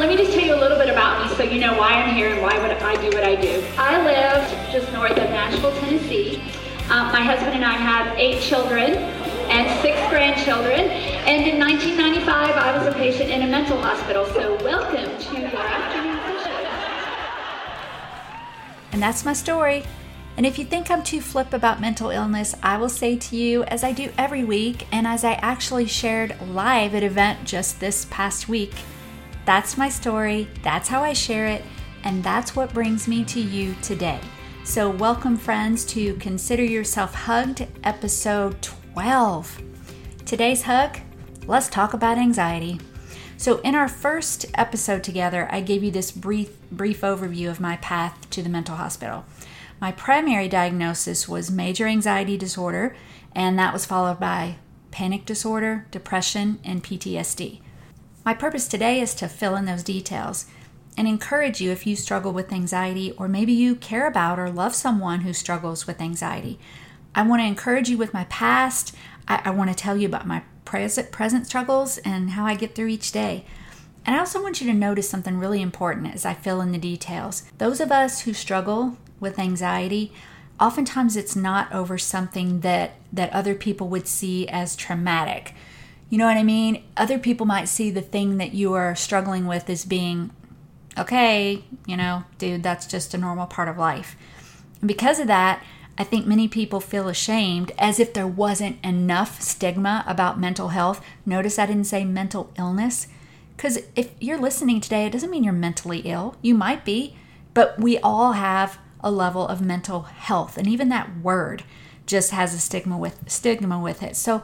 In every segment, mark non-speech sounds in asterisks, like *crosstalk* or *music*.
let me just tell you a little bit about me so you know why I'm here and why would I do what I do. I live just north of Nashville, Tennessee. Um, my husband and I have eight children and six grandchildren. And in 1995, I was a patient in a mental hospital. So welcome to your afternoon session. And that's my story. And if you think I'm too flip about mental illness, I will say to you, as I do every week, and as I actually shared live at event just this past week, that's my story, that's how I share it, and that's what brings me to you today. So, welcome, friends, to Consider Yourself Hugged, episode 12. Today's hug, let's talk about anxiety. So, in our first episode together, I gave you this brief, brief overview of my path to the mental hospital. My primary diagnosis was major anxiety disorder, and that was followed by panic disorder, depression, and PTSD. My purpose today is to fill in those details and encourage you if you struggle with anxiety or maybe you care about or love someone who struggles with anxiety. I want to encourage you with my past. I, I want to tell you about my present present struggles and how I get through each day. And I also want you to notice something really important as I fill in the details. Those of us who struggle with anxiety, oftentimes it's not over something that that other people would see as traumatic. You know what I mean? Other people might see the thing that you are struggling with as being okay, you know, dude, that's just a normal part of life. And because of that, I think many people feel ashamed as if there wasn't enough stigma about mental health. Notice I didn't say mental illness. Because if you're listening today, it doesn't mean you're mentally ill. You might be, but we all have a level of mental health. And even that word just has a stigma with stigma with it. So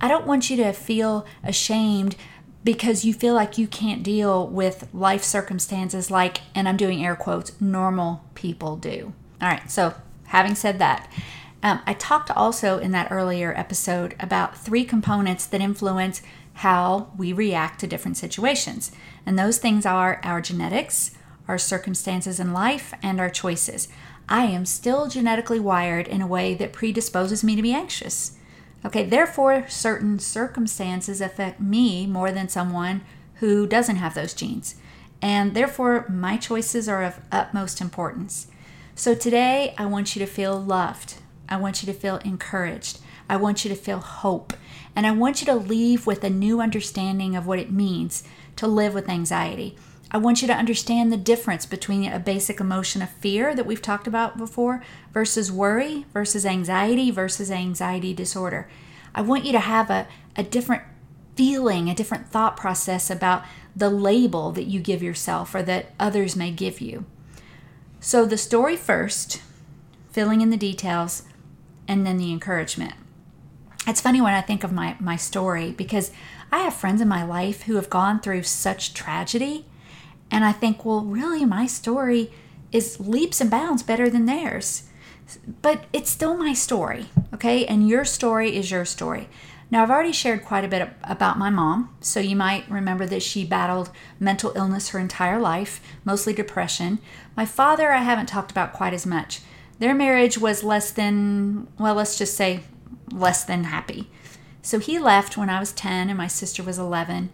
I don't want you to feel ashamed because you feel like you can't deal with life circumstances like, and I'm doing air quotes, normal people do. All right, so having said that, um, I talked also in that earlier episode about three components that influence how we react to different situations. And those things are our genetics, our circumstances in life, and our choices. I am still genetically wired in a way that predisposes me to be anxious. Okay, therefore, certain circumstances affect me more than someone who doesn't have those genes. And therefore, my choices are of utmost importance. So today, I want you to feel loved. I want you to feel encouraged. I want you to feel hope. And I want you to leave with a new understanding of what it means to live with anxiety. I want you to understand the difference between a basic emotion of fear that we've talked about before versus worry versus anxiety versus anxiety disorder. I want you to have a, a different feeling, a different thought process about the label that you give yourself or that others may give you. So, the story first, filling in the details, and then the encouragement. It's funny when I think of my, my story because I have friends in my life who have gone through such tragedy and I think, well, really, my story is leaps and bounds better than theirs. But it's still my story, okay? And your story is your story. Now, I've already shared quite a bit about my mom, so you might remember that she battled mental illness her entire life, mostly depression. My father, I haven't talked about quite as much. Their marriage was less than, well, let's just say less than happy. So he left when I was 10 and my sister was 11,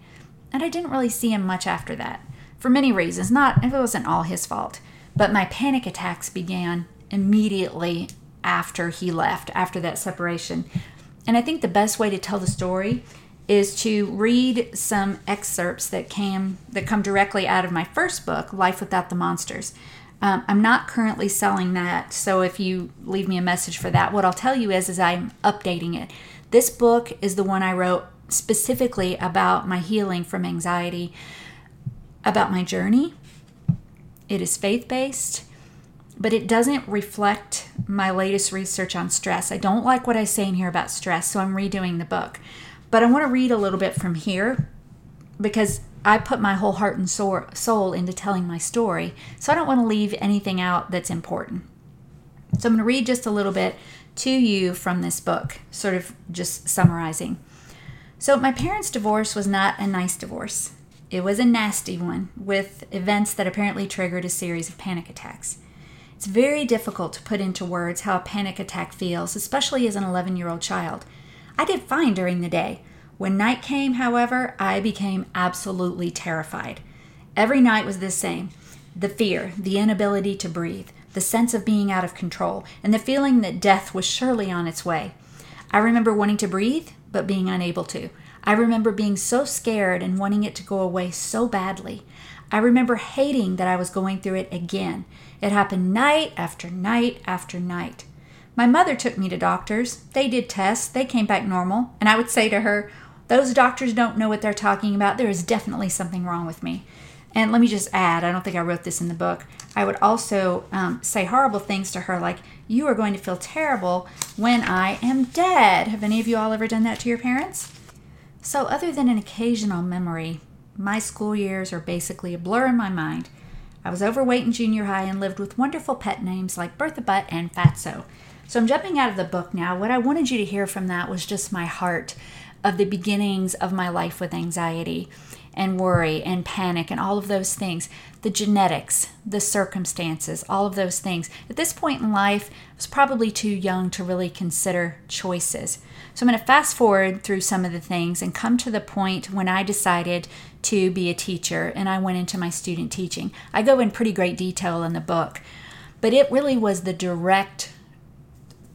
and I didn't really see him much after that for many reasons. Not it wasn't all his fault, but my panic attacks began immediately after he left, after that separation. And I think the best way to tell the story is to read some excerpts that came that come directly out of my first book, Life Without the Monsters. Um, I'm not currently selling that, so if you leave me a message for that, what I'll tell you is, is I'm updating it. This book is the one I wrote specifically about my healing from anxiety about my journey. It is faith based, but it doesn't reflect my latest research on stress. I don't like what I say in here about stress, so I'm redoing the book. But I want to read a little bit from here because I put my whole heart and soul into telling my story, so I don't want to leave anything out that's important. So I'm going to read just a little bit to you from this book, sort of just summarizing. So, my parents' divorce was not a nice divorce. It was a nasty one, with events that apparently triggered a series of panic attacks. It's very difficult to put into words how a panic attack feels, especially as an 11 year old child. I did fine during the day. When night came, however, I became absolutely terrified. Every night was the same the fear, the inability to breathe, the sense of being out of control, and the feeling that death was surely on its way. I remember wanting to breathe, but being unable to. I remember being so scared and wanting it to go away so badly. I remember hating that I was going through it again. It happened night after night after night. My mother took me to doctors. They did tests. They came back normal. And I would say to her, Those doctors don't know what they're talking about. There is definitely something wrong with me. And let me just add, I don't think I wrote this in the book. I would also um, say horrible things to her, like, You are going to feel terrible when I am dead. Have any of you all ever done that to your parents? So, other than an occasional memory, my school years are basically a blur in my mind. I was overweight in junior high and lived with wonderful pet names like Bertha Butt and Fatso. So I'm jumping out of the book now. What I wanted you to hear from that was just my heart of the beginnings of my life with anxiety and worry and panic and all of those things the genetics, the circumstances, all of those things. At this point in life, I was probably too young to really consider choices. So I'm going to fast forward through some of the things and come to the point when I decided to be a teacher and I went into my student teaching. I go in pretty great detail in the book, but it really was the direct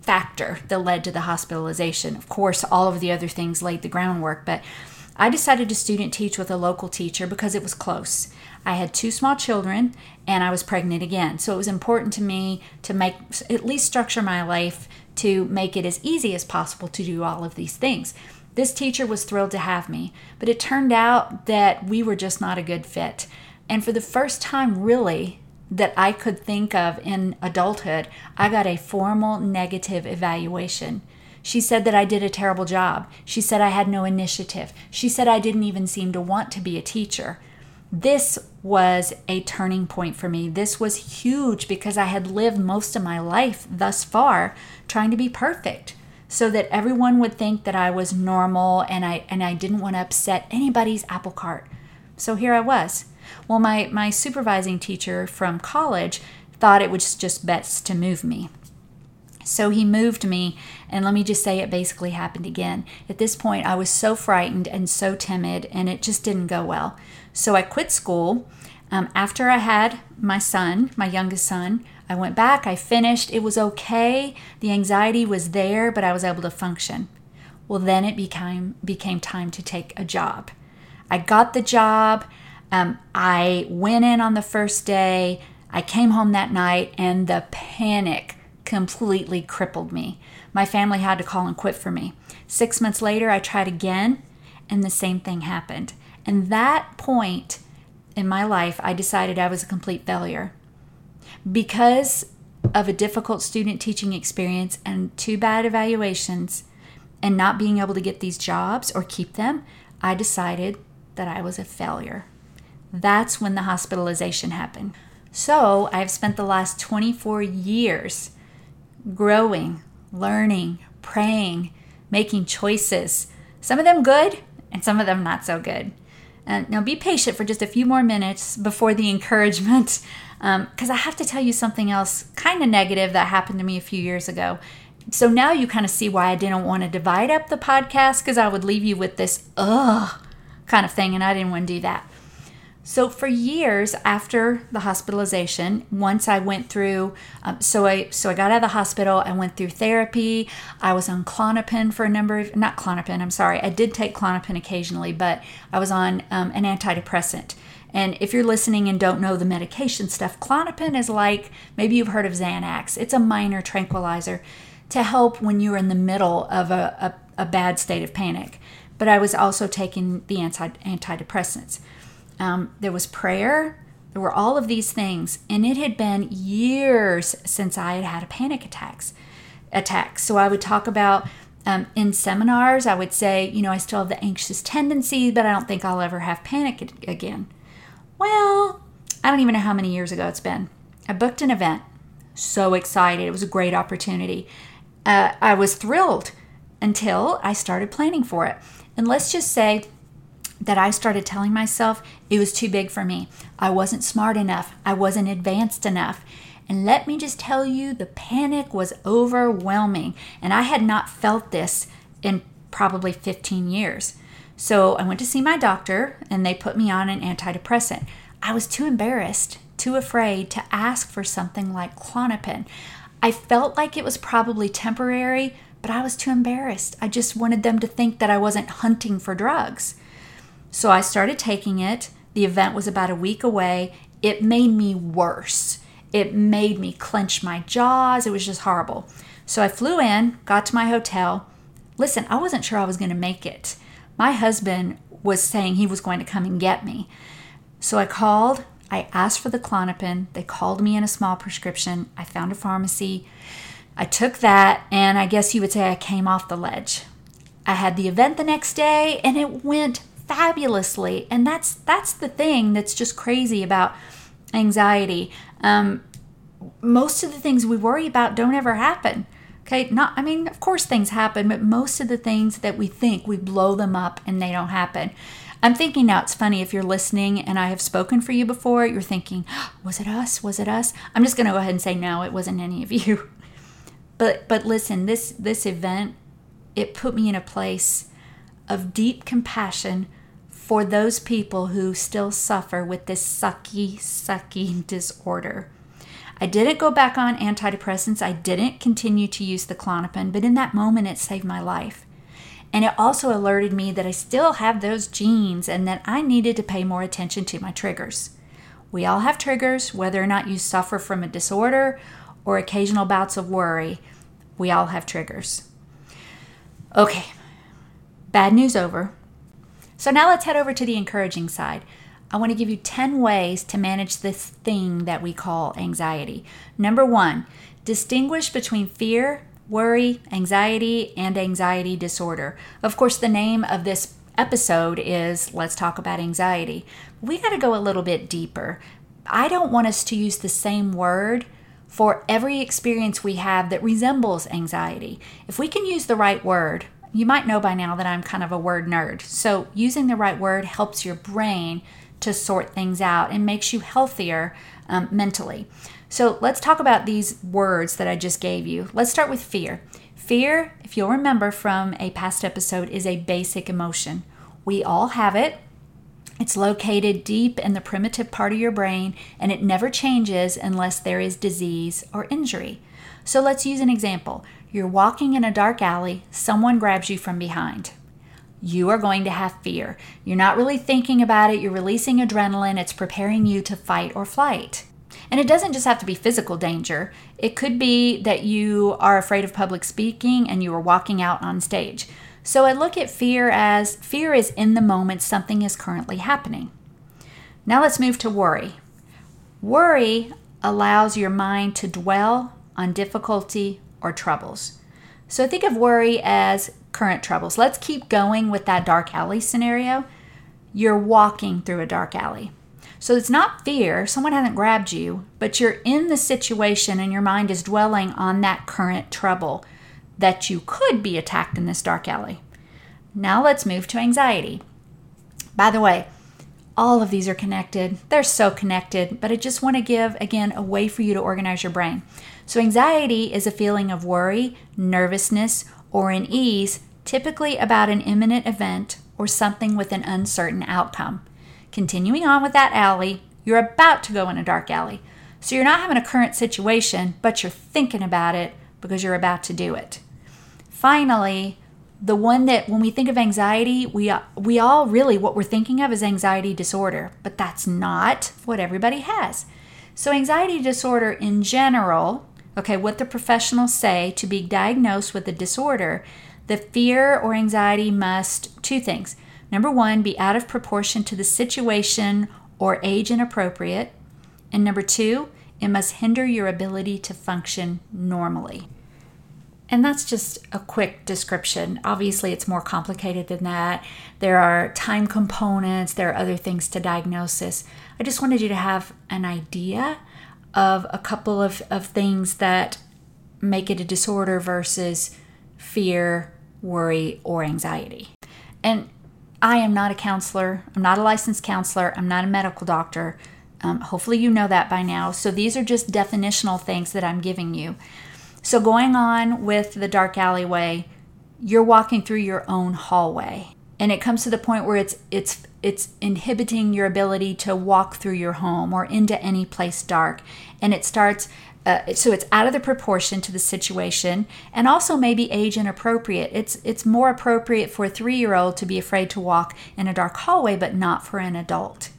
factor that led to the hospitalization. Of course, all of the other things laid the groundwork, but I decided to student teach with a local teacher because it was close. I had two small children and I was pregnant again. So it was important to me to make at least structure my life to make it as easy as possible to do all of these things. This teacher was thrilled to have me, but it turned out that we were just not a good fit. And for the first time, really, that I could think of in adulthood, I got a formal negative evaluation. She said that I did a terrible job. She said I had no initiative. She said I didn't even seem to want to be a teacher. This was a turning point for me. This was huge because I had lived most of my life thus far trying to be perfect so that everyone would think that I was normal and I and I didn't want to upset anybody's apple cart. So here I was. Well, my my supervising teacher from college thought it was just best to move me. So he moved me, and let me just say it basically happened again. At this point, I was so frightened and so timid, and it just didn't go well. So I quit school. Um, after I had my son, my youngest son, I went back, I finished. It was okay. The anxiety was there, but I was able to function. Well, then it became became time to take a job. I got the job. Um, I went in on the first day. I came home that night, and the panic completely crippled me. My family had to call and quit for me. Six months later, I tried again, and the same thing happened. And that point in my life, I decided I was a complete failure. Because of a difficult student teaching experience and two bad evaluations, and not being able to get these jobs or keep them, I decided that I was a failure. That's when the hospitalization happened. So I've spent the last 24 years growing, learning, praying, making choices. Some of them good and some of them not so good. Uh, now be patient for just a few more minutes before the *laughs* encouragement, because um, I have to tell you something else kind of negative that happened to me a few years ago. So now you kind of see why I didn't want to divide up the podcast, because I would leave you with this ugh kind of thing, and I didn't want to do that. So for years after the hospitalization, once I went through, um, so I so I got out of the hospital. I went through therapy. I was on Klonopin for a number of not Klonopin. I'm sorry. I did take Klonopin occasionally, but I was on um, an antidepressant. And if you're listening and don't know the medication stuff, Klonopin is like maybe you've heard of Xanax. It's a minor tranquilizer to help when you're in the middle of a, a, a bad state of panic. But I was also taking the anti, antidepressants. Um, there was prayer. There were all of these things, and it had been years since I had had a panic attacks. Attack. So I would talk about um, in seminars. I would say, you know, I still have the anxious tendency, but I don't think I'll ever have panic again. Well, I don't even know how many years ago it's been. I booked an event. So excited. It was a great opportunity. Uh, I was thrilled until I started planning for it. And let's just say that I started telling myself it was too big for me. I wasn't smart enough. I wasn't advanced enough. And let me just tell you, the panic was overwhelming. And I had not felt this in probably 15 years. So I went to see my doctor and they put me on an antidepressant. I was too embarrassed, too afraid to ask for something like Klonopin. I felt like it was probably temporary, but I was too embarrassed. I just wanted them to think that I wasn't hunting for drugs. So I started taking it. The event was about a week away. It made me worse. It made me clench my jaws. It was just horrible. So I flew in, got to my hotel. Listen, I wasn't sure I was going to make it. My husband was saying he was going to come and get me. So I called, I asked for the Klonopin. They called me in a small prescription. I found a pharmacy. I took that, and I guess you would say I came off the ledge. I had the event the next day, and it went fabulously. And that's that's the thing that's just crazy about anxiety. Um, most of the things we worry about don't ever happen. Okay, not I mean, of course things happen, but most of the things that we think we blow them up and they don't happen. I'm thinking now it's funny if you're listening and I have spoken for you before, you're thinking, was it us? Was it us? I'm just going to go ahead and say no, it wasn't any of you. *laughs* But but listen, this this event it put me in a place of deep compassion for those people who still suffer with this sucky sucky disorder. I didn't go back on antidepressants. I didn't continue to use the Klonopin, but in that moment, it saved my life. And it also alerted me that I still have those genes and that I needed to pay more attention to my triggers. We all have triggers, whether or not you suffer from a disorder or occasional bouts of worry. We all have triggers. Okay, bad news over. So now let's head over to the encouraging side. I want to give you 10 ways to manage this thing that we call anxiety. Number one, distinguish between fear, worry, anxiety, and anxiety disorder. Of course, the name of this episode is Let's Talk About Anxiety. We got to go a little bit deeper. I don't want us to use the same word for every experience we have that resembles anxiety. If we can use the right word, you might know by now that I'm kind of a word nerd. So, using the right word helps your brain to sort things out and makes you healthier um, mentally. So let's talk about these words that I just gave you. Let's start with fear. Fear, if you'll remember from a past episode, is a basic emotion. We all have it. It's located deep in the primitive part of your brain and it never changes unless there is disease or injury. So let's use an example. You're walking in a dark alley, someone grabs you from behind you are going to have fear. You're not really thinking about it, you're releasing adrenaline, it's preparing you to fight or flight. And it doesn't just have to be physical danger. It could be that you are afraid of public speaking and you are walking out on stage. So I look at fear as fear is in the moment something is currently happening. Now let's move to worry. Worry allows your mind to dwell on difficulty or troubles. So think of worry as current troubles. Let's keep going with that dark alley scenario. You're walking through a dark alley. So it's not fear, someone hasn't grabbed you, but you're in the situation and your mind is dwelling on that current trouble that you could be attacked in this dark alley. Now let's move to anxiety. By the way, all of these are connected. They're so connected, but I just want to give again a way for you to organize your brain. So, anxiety is a feeling of worry, nervousness, or unease, typically about an imminent event or something with an uncertain outcome. Continuing on with that alley, you're about to go in a dark alley. So, you're not having a current situation, but you're thinking about it because you're about to do it. Finally, the one that when we think of anxiety, we we all really what we're thinking of is anxiety disorder, but that's not what everybody has. So anxiety disorder in general, okay, what the professionals say to be diagnosed with a disorder, the fear or anxiety must two things. Number 1, be out of proportion to the situation or age inappropriate, and number 2, it must hinder your ability to function normally. And that's just a quick description. Obviously, it's more complicated than that. There are time components, there are other things to diagnosis. I just wanted you to have an idea of a couple of, of things that make it a disorder versus fear, worry, or anxiety. And I am not a counselor, I'm not a licensed counselor, I'm not a medical doctor. Um, hopefully, you know that by now. So, these are just definitional things that I'm giving you. So, going on with the dark alleyway, you're walking through your own hallway, and it comes to the point where it's it's it's inhibiting your ability to walk through your home or into any place dark. And it starts uh, so it's out of the proportion to the situation and also maybe age inappropriate. It's it's more appropriate for a three-year-old to be afraid to walk in a dark hallway but not for an adult.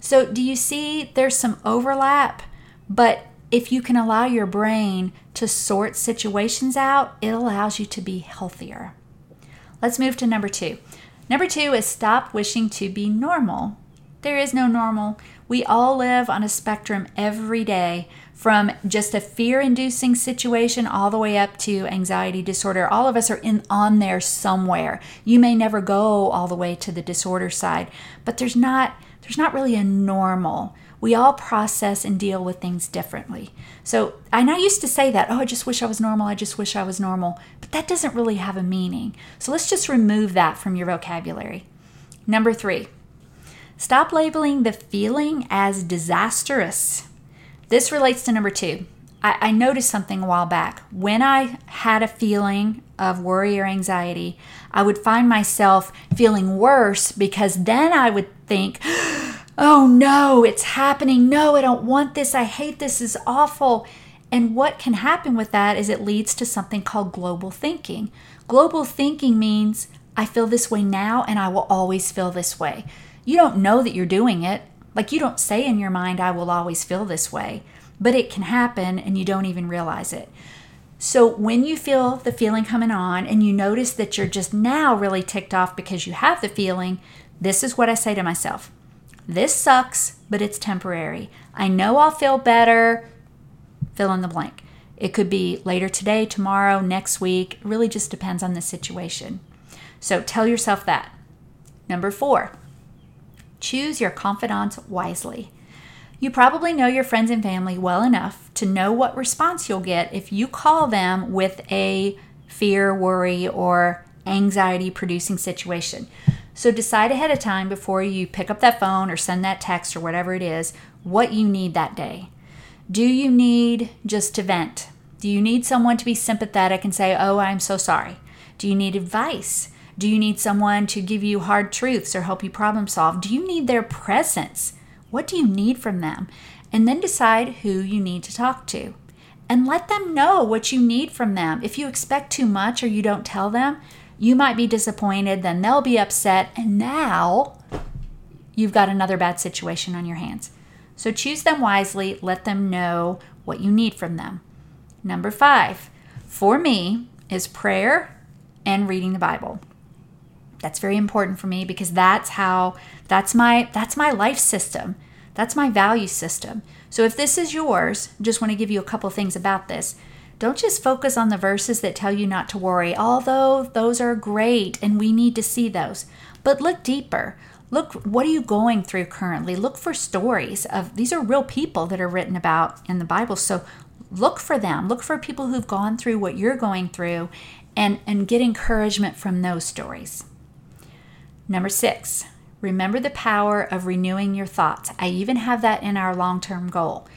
So do you see there's some overlap but if you can allow your brain to sort situations out it allows you to be healthier let's move to number two number two is stop wishing to be normal there is no normal we all live on a spectrum every day from just a fear inducing situation all the way up to anxiety disorder. All of us are in on there somewhere. You may never go all the way to the disorder side, but there's not there's not really a normal. We all process and deal with things differently. So, and I used to say that, oh, I just wish I was normal. I just wish I was normal. But that doesn't really have a meaning. So let's just remove that from your vocabulary. Number three, stop labeling the feeling as disastrous. This relates to number two. I, I noticed something a while back. When I had a feeling of worry or anxiety, I would find myself feeling worse because then I would think, oh no, it's happening. No, I don't want this. I hate this. is awful. And what can happen with that is it leads to something called global thinking. Global thinking means I feel this way now and I will always feel this way. You don't know that you're doing it. Like you don't say in your mind, I will always feel this way, but it can happen and you don't even realize it. So when you feel the feeling coming on and you notice that you're just now really ticked off because you have the feeling, this is what I say to myself This sucks, but it's temporary. I know I'll feel better. Fill in the blank. It could be later today, tomorrow, next week. It really just depends on the situation. So tell yourself that. Number four, Choose your confidants wisely. You probably know your friends and family well enough to know what response you'll get if you call them with a fear, worry, or anxiety producing situation. So decide ahead of time before you pick up that phone or send that text or whatever it is what you need that day. Do you need just to vent? Do you need someone to be sympathetic and say, Oh, I'm so sorry? Do you need advice? Do you need someone to give you hard truths or help you problem solve? Do you need their presence? What do you need from them? And then decide who you need to talk to. And let them know what you need from them. If you expect too much or you don't tell them, you might be disappointed, then they'll be upset, and now you've got another bad situation on your hands. So choose them wisely, let them know what you need from them. Number five, for me, is prayer and reading the Bible. That's very important for me because that's how that's my that's my life system. That's my value system. So if this is yours, just want to give you a couple things about this. Don't just focus on the verses that tell you not to worry, although those are great and we need to see those. But look deeper. Look, what are you going through currently? Look for stories of these are real people that are written about in the Bible. So look for them. Look for people who've gone through what you're going through and, and get encouragement from those stories. Number six, remember the power of renewing your thoughts. I even have that in our long term goal.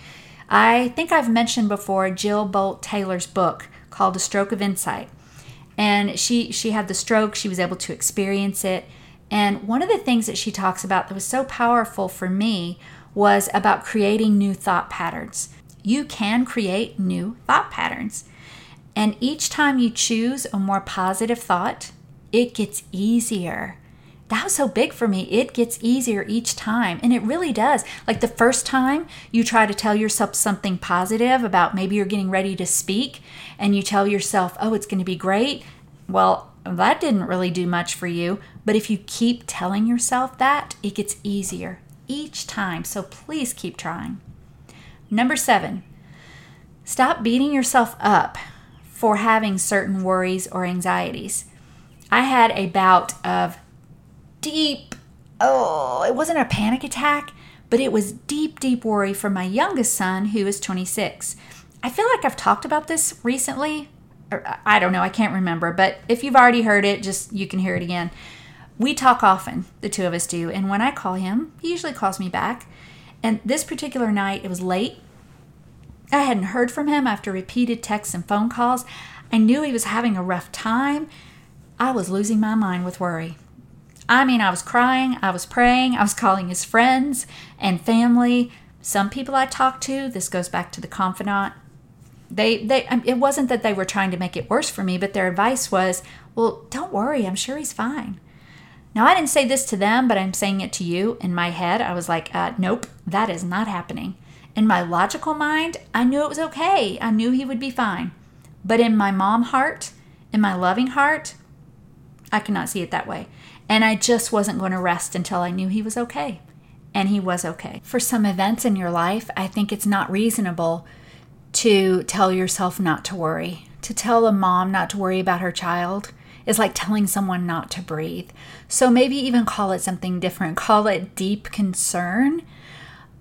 I think I've mentioned before Jill Bolte Taylor's book called A Stroke of Insight. And she, she had the stroke, she was able to experience it. And one of the things that she talks about that was so powerful for me was about creating new thought patterns. You can create new thought patterns. And each time you choose a more positive thought, it gets easier that was so big for me. It gets easier each time. And it really does. Like the first time you try to tell yourself something positive about maybe you're getting ready to speak and you tell yourself, oh, it's going to be great. Well, that didn't really do much for you. But if you keep telling yourself that, it gets easier each time. So please keep trying. Number seven, stop beating yourself up for having certain worries or anxieties. I had a bout of deep, oh, it wasn't a panic attack, but it was deep, deep worry for my youngest son, who is 26. I feel like I've talked about this recently. I don't know, I can't remember, but if you've already heard it, just you can hear it again. We talk often, the two of us do, and when I call him, he usually calls me back. And this particular night, it was late. I hadn't heard from him after repeated texts and phone calls. I knew he was having a rough time. I was losing my mind with worry. I mean, I was crying, I was praying, I was calling his friends and family. Some people I talked to, this goes back to the confidant. They, they, um, it wasn't that they were trying to make it worse for me, but their advice was, well, don't worry, I'm sure he's fine. Now, I didn't say this to them, but I'm saying it to you. In my head, I was like, uh, nope, that is not happening. In my logical mind, I knew it was okay. I knew he would be fine. But in my mom heart, in my loving heart, I could not see it that way. And I just wasn't going to rest until I knew he was okay. And he was okay. For some events in your life, I think it's not reasonable to tell yourself not to worry. To tell a mom not to worry about her child is like telling someone not to breathe. So maybe even call it something different. Call it deep concern,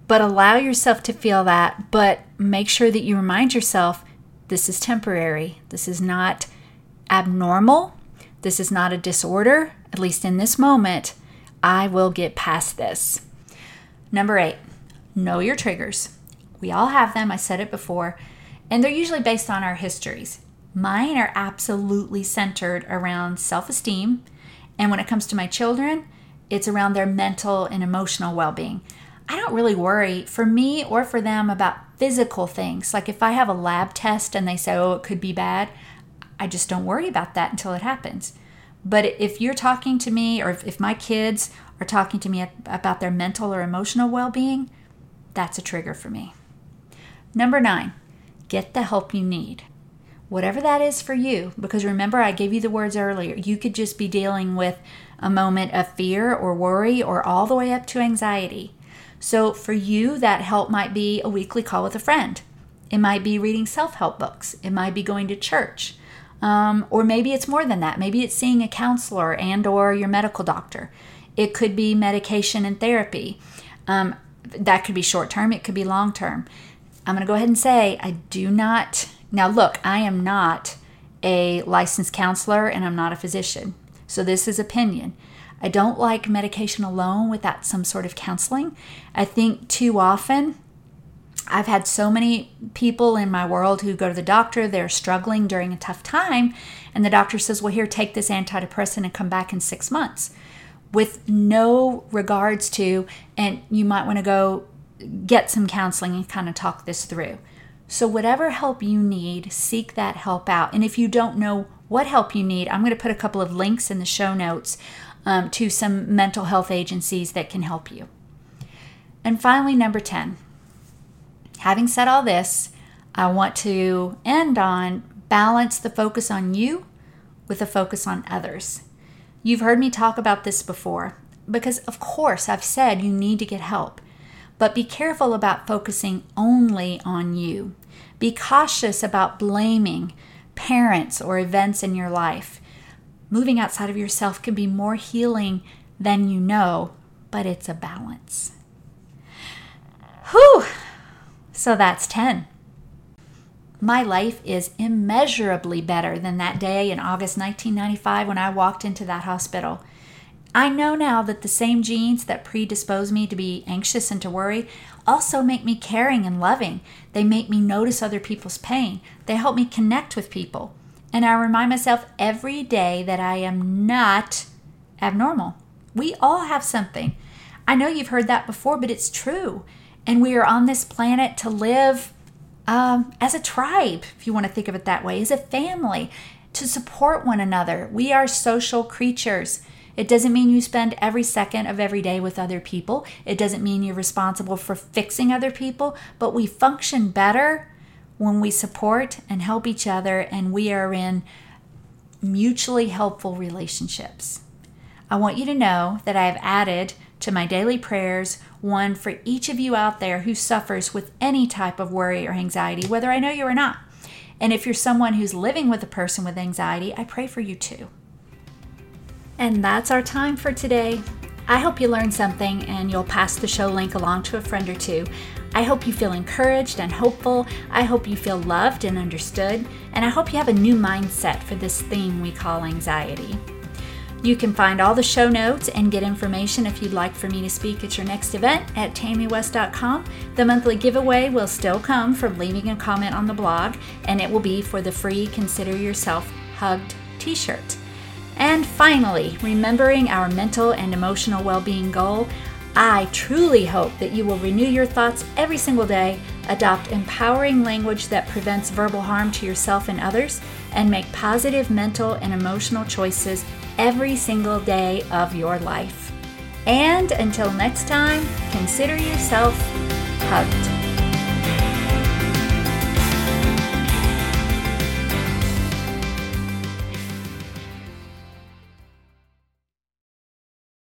but allow yourself to feel that. But make sure that you remind yourself this is temporary. This is not abnormal. This is not a disorder, at least in this moment. I will get past this. Number eight, know your triggers. We all have them, I said it before, and they're usually based on our histories. Mine are absolutely centered around self esteem, and when it comes to my children, it's around their mental and emotional well being. I don't really worry for me or for them about physical things. Like if I have a lab test and they say, oh, it could be bad, I just don't worry about that until it happens. But if you're talking to me, or if, if my kids are talking to me about their mental or emotional well being, that's a trigger for me. Number nine, get the help you need. Whatever that is for you, because remember, I gave you the words earlier. You could just be dealing with a moment of fear or worry or all the way up to anxiety. So for you, that help might be a weekly call with a friend. It might be reading self help books. It might be going to church. Um, or maybe it's more than that. Maybe it's seeing a counselor and or your medical doctor. It could be medication and therapy. Um, that could be short term. It could be long term. I'm going to go ahead and say I do not. Now, look, I am not a licensed counselor and I'm not a physician. So this is opinion. I don't like medication alone without some sort of counseling. I think too often I've had so many people in my world who go to the doctor, they're struggling during a tough time, and the doctor says, Well, here, take this antidepressant and come back in six months with no regards to, and you might want to go get some counseling and kind of talk this through. So, whatever help you need, seek that help out. And if you don't know what help you need, I'm going to put a couple of links in the show notes um, to some mental health agencies that can help you. And finally, number 10. Having said all this, I want to end on balance the focus on you with a focus on others. You've heard me talk about this before because, of course, I've said you need to get help, but be careful about focusing only on you. Be cautious about blaming parents or events in your life. Moving outside of yourself can be more healing than you know, but it's a balance. Whew! So that's 10. My life is immeasurably better than that day in August 1995 when I walked into that hospital. I know now that the same genes that predispose me to be anxious and to worry also make me caring and loving. They make me notice other people's pain. They help me connect with people. And I remind myself every day that I am not abnormal. We all have something. I know you've heard that before, but it's true. And we are on this planet to live um, as a tribe, if you want to think of it that way, as a family, to support one another. We are social creatures. It doesn't mean you spend every second of every day with other people. It doesn't mean you're responsible for fixing other people, but we function better when we support and help each other and we are in mutually helpful relationships. I want you to know that I have added to my daily prayers one for each of you out there who suffers with any type of worry or anxiety, whether I know you or not. And if you're someone who's living with a person with anxiety, I pray for you too. And that's our time for today. I hope you learned something and you'll pass the show link along to a friend or two. I hope you feel encouraged and hopeful. I hope you feel loved and understood. And I hope you have a new mindset for this theme we call anxiety. You can find all the show notes and get information if you'd like for me to speak at your next event at tammywest.com. The monthly giveaway will still come from leaving a comment on the blog, and it will be for the free Consider Yourself Hugged t shirt. And finally, remembering our mental and emotional well being goal, I truly hope that you will renew your thoughts every single day, adopt empowering language that prevents verbal harm to yourself and others, and make positive mental and emotional choices every single day of your life. And until next time, consider yourself hugged.